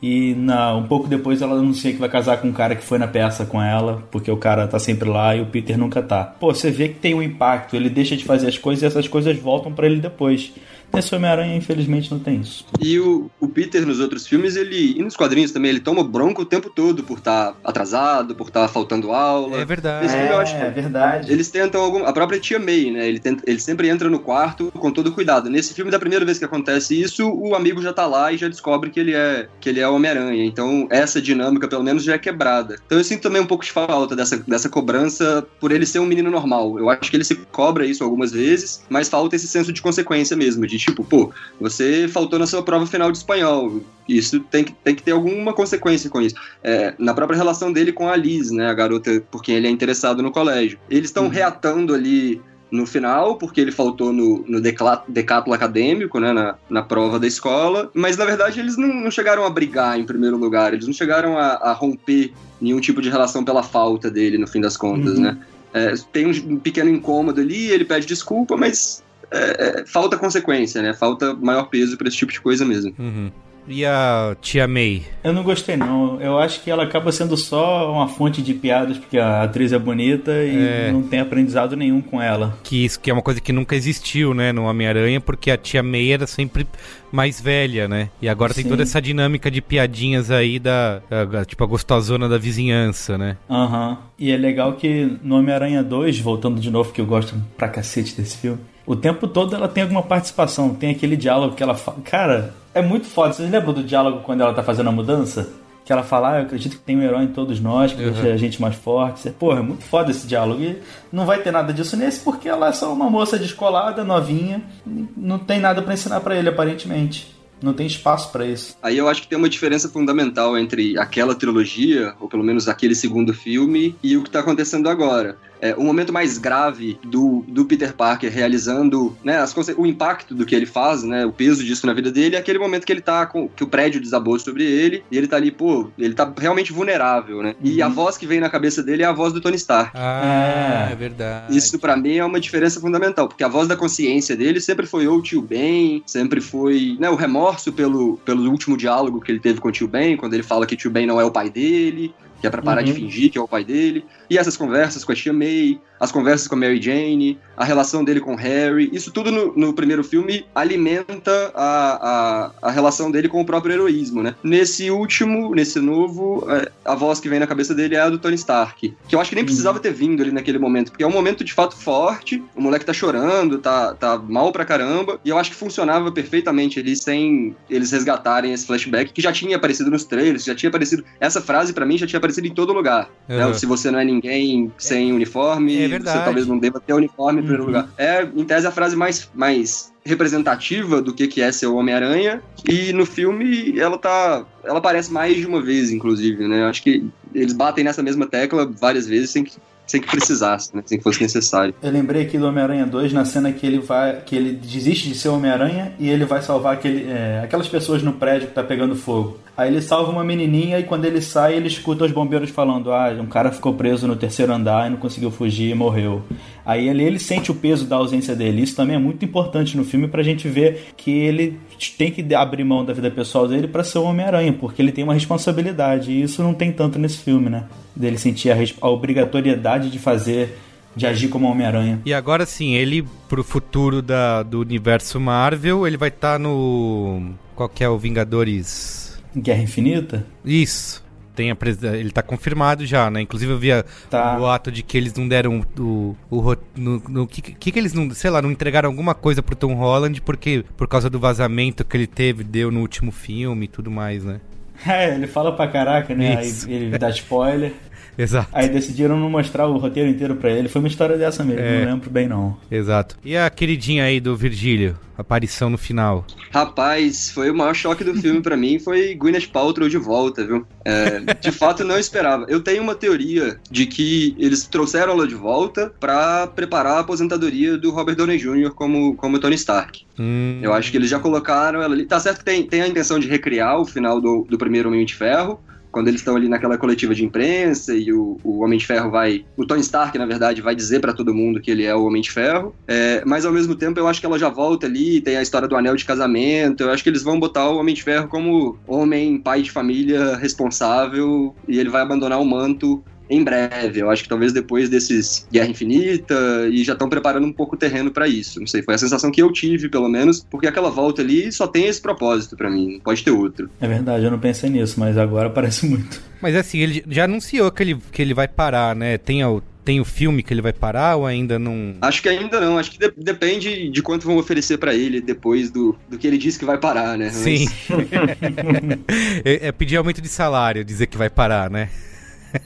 E na, um pouco depois ela anuncia que vai casar com um cara que foi na peça com ela, porque o cara tá sempre lá e o Peter nunca tá. Pô, você vê que tem um impacto, ele deixa de fazer as coisas e essas coisas voltam pra ele depois. Nesse Homem-Aranha, infelizmente, não tem isso. E o, o Peter nos outros filmes, ele. E nos quadrinhos também, ele toma bronca o tempo todo por estar atrasado, por estar faltando aula. É verdade. Esse filme eu acho que é verdade. Eles tentam algum. A própria tia May, né? Ele, tenta... ele sempre entra no quarto com todo cuidado. Nesse filme, da primeira vez que acontece isso, o amigo já tá lá e já descobre que ele é que ele é o Homem-Aranha. Então, essa dinâmica, pelo menos, já é quebrada. Então eu sinto também um pouco de falta dessa, dessa cobrança por ele ser um menino normal. Eu acho que ele se cobra isso algumas vezes, mas falta esse senso de consequência mesmo. De tipo, pô, você faltou na sua prova final de espanhol. Isso tem que, tem que ter alguma consequência com isso. É, na própria relação dele com a Liz, né? A garota por quem ele é interessado no colégio. Eles estão reatando ali no final, porque ele faltou no, no decátulo acadêmico, né, na, na prova da escola, mas na verdade eles não, não chegaram a brigar em primeiro lugar, eles não chegaram a, a romper nenhum tipo de relação pela falta dele, no fim das contas, Uhum. né. É, tem um, um pequeno incômodo ali, ele pede desculpa, mas é, falta consequência, né, falta maior peso pra esse tipo de coisa mesmo. Uhum. E a tia May? Eu não gostei, não. Eu acho que ela acaba sendo só uma fonte de piadas, porque a atriz é bonita e É. não tem aprendizado nenhum com ela. Que isso que é uma coisa que nunca existiu, né, no Homem-Aranha, porque a tia May era sempre mais velha, né? E agora tem Sim. toda essa dinâmica de piadinhas aí da, da- tipo a gostosona da vizinhança, né? Aham. E é legal que no Homem-Aranha 2, voltando de novo, que eu gosto pra cacete desse filme, o tempo todo ela tem alguma participação, tem aquele diálogo que ela fala. Cara, é muito foda. Vocês lembram do diálogo quando ela tá fazendo a mudança? Que ela fala, ah, eu acredito que tem um herói em todos nós, que Uhum. deixa a gente mais forte. Porra, é muito foda esse diálogo. E não vai ter nada disso nesse, porque ela é só uma moça descolada, novinha, e não tem nada pra ensinar pra ele, aparentemente. Não tem espaço pra isso. Aí eu acho que tem uma diferença fundamental entre aquela trilogia, ou pelo menos aquele segundo filme, e o que tá acontecendo agora. É, o momento mais grave do, do Peter Parker realizando né, as o impacto do que ele faz, né, o peso disso na vida dele, é aquele momento que ele tá com. que o prédio desabou sobre ele, e ele tá ali, pô, ele tá realmente vulnerável, né? E a voz que vem na cabeça dele é a voz do Tony Stark. Ah, É. é, verdade. Isso pra mim é uma diferença fundamental, porque a voz da consciência dele sempre foi ou o tio Ben, sempre foi né, o remorso pelo, pelo último diálogo que ele teve com o tio Ben, quando ele fala que o tio Ben não é o pai dele, que é pra parar de Uhum. fingir que é o pai dele. E essas conversas com a tia May, as conversas com a Mary Jane, a relação dele com o Harry, isso tudo no, no primeiro filme alimenta a, a, a relação dele com o próprio heroísmo, né? Nesse último, nesse novo, é, a voz que vem na cabeça dele é a do Tony Stark, que eu acho que nem precisava ter vindo ali naquele momento, porque é um momento de fato forte, o moleque tá chorando, tá, tá mal pra caramba, e eu acho que funcionava perfeitamente ali sem eles resgatarem esse flashback que já tinha aparecido nos trailers, já tinha aparecido. Essa frase pra mim já tinha aparecido em todo lugar. né? Uhum. Se você não é ninguém sem uniforme, É você talvez não deva ter uniforme em primeiro Uhum. lugar. É, em tese, a frase mais, mais representativa do que, que é ser o Homem-Aranha. E no filme ela tá. Ela aparece mais de uma vez, inclusive, né? Acho que eles batem nessa mesma tecla várias vezes sem que, sem que precisasse, né? Sem que fosse necessário. Eu lembrei aqui do Homem-Aranha 2 na cena que ele vai. que ele desiste de ser Homem-Aranha e ele vai salvar aquele, é, aquelas pessoas no prédio que tá pegando fogo. Aí ele salva uma menininha e quando ele sai, ele escuta os bombeiros falando: Ah, um cara ficou preso no terceiro andar e não conseguiu fugir e morreu. Aí ele, ele sente o peso da ausência dele. Isso também é muito importante no filme pra gente ver que ele tem que abrir mão da vida pessoal dele para ser o Homem-Aranha, porque ele tem uma responsabilidade. E isso não tem tanto nesse filme, né? Dele sentir a, a obrigatoriedade de fazer de agir como Homem-Aranha. E agora sim, ele pro futuro da, do universo Marvel, ele vai estar tá no. Qual que é o Vingadores? Guerra Infinita? Isso. Tem a pres... Ele tá confirmado já, né? Inclusive eu via tá. o ato de que eles não deram o. o, o no, no que, que, que eles não. Sei lá, não entregaram alguma coisa pro Tom Holland porque por causa do vazamento que ele teve, deu no último filme e tudo mais, né? [laughs] É, ele fala pra caraca, né? Isso. Aí ele dá spoiler. [laughs] Exato. Aí decidiram não mostrar o roteiro inteiro para ele. Foi uma história dessa mesmo, é. não lembro bem não. Exato. E a queridinha aí do Virgílio? Aparição no final. Rapaz, foi o maior choque do filme para mim, foi Gwyneth Paltrow de volta, viu? É, de fato, não esperava. Eu tenho uma teoria de que eles trouxeram ela de volta para preparar a aposentadoria do Robert Downey Jr. como, como Tony Stark. Hum. Eu acho que eles já colocaram ela ali. Tá certo que tem, tem a intenção de recriar o final do, do primeiro Homem de Ferro, quando eles estão ali naquela coletiva de imprensa e o, o Homem de Ferro vai. O Tony Stark, na verdade, vai dizer para todo mundo que ele é o Homem de Ferro. É, mas ao mesmo tempo eu acho que ela já volta ali, tem a história do anel de casamento. Eu acho que eles vão botar o Homem de Ferro como homem, pai de família responsável e ele vai abandonar o manto em breve. Eu acho que talvez depois desses Guerra Infinita e já estão preparando um pouco o terreno para isso. Não sei, foi a sensação que eu tive, pelo menos, porque aquela volta ali só tem esse propósito para mim, não pode ter outro. É verdade, eu não pensei nisso, mas agora [laughs] parece muito. Mas assim, ele já anunciou que ele, que ele vai parar, né? Tem o, tem o filme que ele vai parar ou ainda não? Acho que ainda não. Acho que de depende de quanto vão oferecer para ele depois do, do que ele disse que vai parar, né? Sim. [laughs] é, é pedir aumento de salário, dizer que vai parar, né?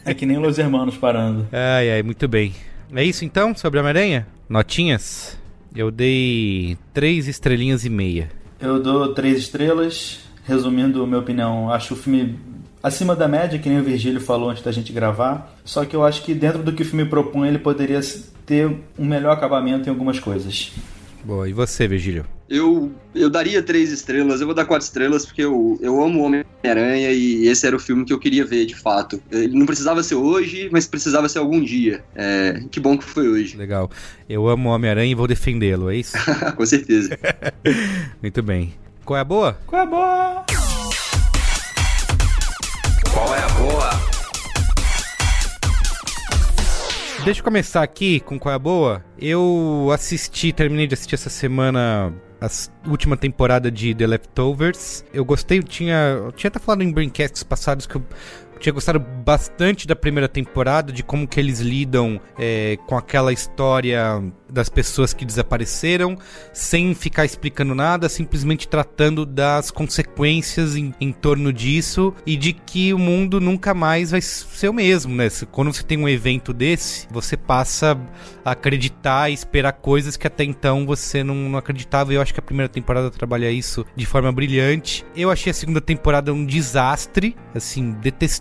É que nem Los Hermanos parando. Ai, ai, muito bem. É isso então sobre a Homem-Aranha? Notinhas? Eu dei três estrelinhas e meia. Eu dou três estrelas. Resumindo a minha opinião, acho o filme acima da média, que nem o Virgílio falou antes da gente gravar. Só que eu acho que dentro do que o filme propõe, ele poderia ter um melhor acabamento em algumas coisas. Boa, e você, Virgílio? Eu, eu daria três estrelas, eu vou dar quatro estrelas porque eu, eu amo Homem-Aranha e esse era o filme que eu queria ver de fato. Ele não precisava ser hoje, mas precisava ser algum dia. É, que bom que foi hoje. Legal. Eu amo Homem-Aranha e vou defendê-lo, é isso? [laughs] Com certeza. [laughs] Muito bem. Qual é a boa? Qual é a boa? Deixa eu começar aqui com qual é a boa. Eu assisti, terminei de assistir essa semana a última temporada de The Leftovers. Eu gostei, tinha, eu tinha até falado em Braincasts passados que eu tinha gostado bastante da primeira temporada, de como que eles lidam é, com aquela história das pessoas que desapareceram, sem ficar explicando nada, simplesmente tratando das consequências em, em torno disso e de que o mundo nunca mais vai ser o mesmo, né? Quando você tem um evento desse, você passa a acreditar e esperar coisas que até então você não, não acreditava. E eu acho que a primeira temporada trabalha isso de forma brilhante. Eu achei a segunda temporada um desastre, assim,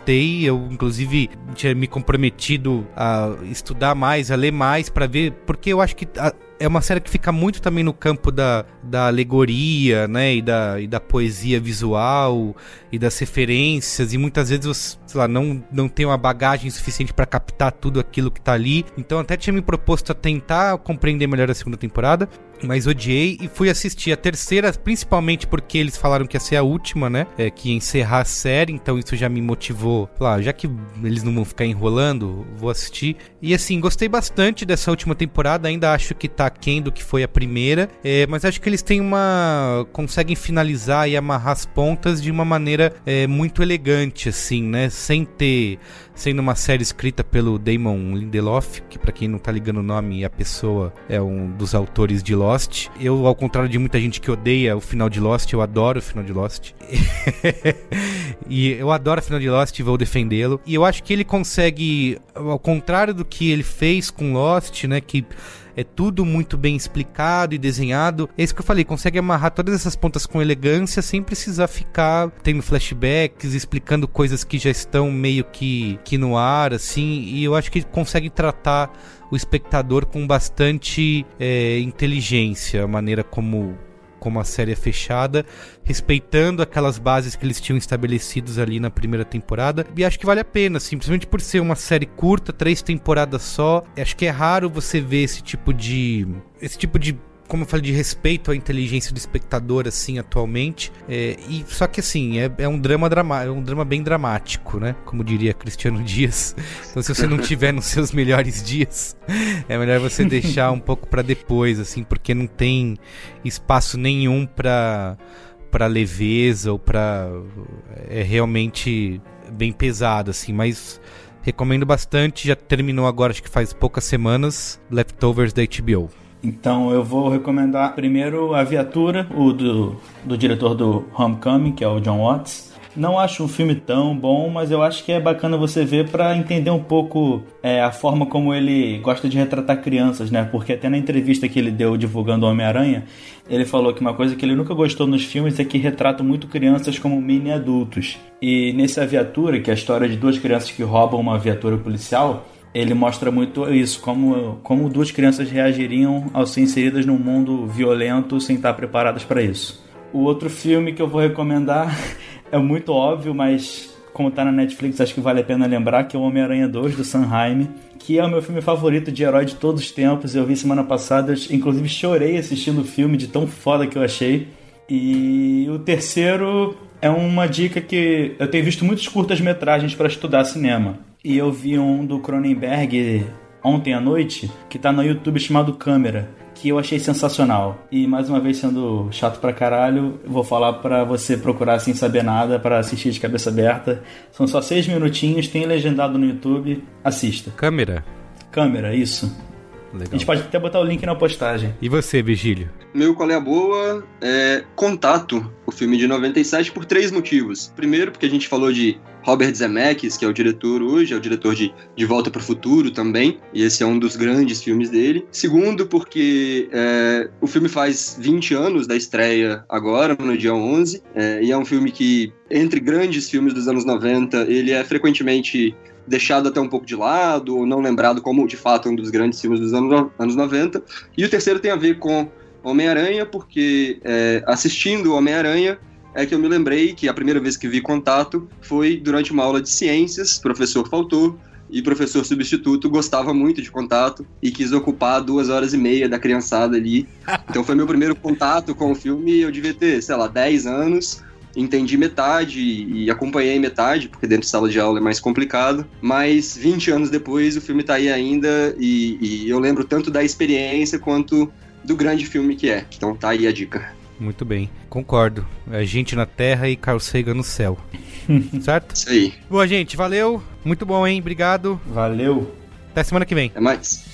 detestei. Eu, inclusive, tinha me comprometido a estudar mais, a ler mais para ver, porque eu acho que a, é uma série que fica muito também no campo da, da alegoria, né? E da, e da poesia visual e das referências. E muitas vezes você, sei lá, não, não tem uma bagagem suficiente para captar tudo aquilo que tá ali. Então até tinha me proposto a tentar compreender melhor a segunda temporada mas odiei e fui assistir a terceira, principalmente porque eles falaram que ia ser a última, né? É, que ia encerrar a série, então isso já me motivou. Lá, já que eles não vão ficar enrolando, vou assistir. E assim, gostei bastante dessa última temporada, ainda acho que tá aquém do que foi a primeira, é, mas acho que eles têm uma. conseguem finalizar e amarrar as pontas de uma maneira é, muito elegante, assim, né? Sem ter sendo uma série escrita pelo Damon Lindelof, que para quem não tá ligando o nome, a pessoa é um dos autores de Lost. Eu, ao contrário de muita gente que odeia o final de Lost, eu adoro o final de Lost. [laughs] e eu adoro o final de Lost e vou defendê-lo. E eu acho que ele consegue, ao contrário do que ele fez com Lost, né, que é tudo muito bem explicado e desenhado. É isso que eu falei, consegue amarrar todas essas pontas com elegância sem precisar ficar tendo flashbacks, explicando coisas que já estão meio que, que no ar, assim. E eu acho que consegue tratar o espectador com bastante é, inteligência, a maneira como como a série é fechada, respeitando aquelas bases que eles tinham estabelecidos ali na primeira temporada. E acho que vale a pena, simplesmente por ser uma série curta, três temporadas só. Acho que é raro você ver esse tipo de. esse tipo de como eu falei, de respeito à inteligência do espectador, assim, atualmente. É, e Só que, assim, é, é um drama drama, é um drama bem dramático, né? Como diria Cristiano [laughs] Dias. Então, se você não tiver nos seus melhores dias, é melhor você [laughs] deixar um pouco para depois, assim, porque não tem espaço nenhum para para leveza ou para é realmente bem pesado, assim, mas recomendo bastante. Já terminou agora, acho que faz poucas semanas, Leftovers da HBO. Então eu vou recomendar primeiro A Viatura, o do, do diretor do Homecoming, que é o John Watts. Não acho um filme tão bom, mas eu acho que é bacana você ver para entender um pouco é, a forma como ele gosta de retratar crianças, né? Porque até na entrevista que ele deu divulgando Homem-Aranha, ele falou que uma coisa que ele nunca gostou nos filmes é que retratam muito crianças como mini adultos. E nesse Viatura, que é a história de duas crianças que roubam uma viatura policial, ele mostra muito isso, como, como duas crianças reagiriam ao ser inseridas num mundo violento sem estar preparadas para isso. O outro filme que eu vou recomendar [laughs] é muito óbvio, mas como está na Netflix, acho que vale a pena lembrar que é o Homem-Aranha 2 do Sanheim, que é o meu filme favorito de herói de todos os tempos. Eu vi semana passada, eu, inclusive chorei assistindo o filme de tão foda que eu achei. E o terceiro é uma dica que eu tenho visto muitos curtas-metragens para estudar cinema. E eu vi um do Cronenberg ontem à noite, que tá no YouTube chamado Câmera, que eu achei sensacional. E mais uma vez sendo chato pra caralho, vou falar para você procurar sem saber nada para assistir de cabeça aberta. São só seis minutinhos, tem legendado no YouTube, assista. Câmera? Câmera, isso. Legal. A gente pode até botar o link na postagem. E você, Vigílio? Meu qual é a boa é Contato, o filme de 97, por três motivos. Primeiro, porque a gente falou de Robert Zemeckis, que é o diretor hoje, é o diretor de De Volta para o Futuro também, e esse é um dos grandes filmes dele. Segundo, porque é, o filme faz 20 anos da estreia agora, no dia 11, é, e é um filme que, entre grandes filmes dos anos 90, ele é frequentemente deixado até um pouco de lado, ou não lembrado como de fato um dos grandes filmes dos anos, anos 90. E o terceiro tem a ver com Homem-Aranha, porque é, assistindo Homem-Aranha é que eu me lembrei que a primeira vez que vi contato foi durante uma aula de ciências, professor faltou, e professor substituto gostava muito de contato e quis ocupar duas horas e meia da criançada ali. [laughs] Então foi meu primeiro contato com o filme, eu devia ter, sei lá, 10 anos, entendi metade e acompanhei metade, porque dentro de sala de aula é mais complicado, mas 20 anos depois o filme tá aí ainda e, e eu lembro tanto da experiência quanto do grande filme que é. Então tá aí a dica. Muito bem, concordo. É gente na Terra e Carl Sagan no céu. [laughs] certo? Isso aí. Boa, gente, valeu. Muito bom, hein? Obrigado. Valeu. Até semana que vem. Até mais.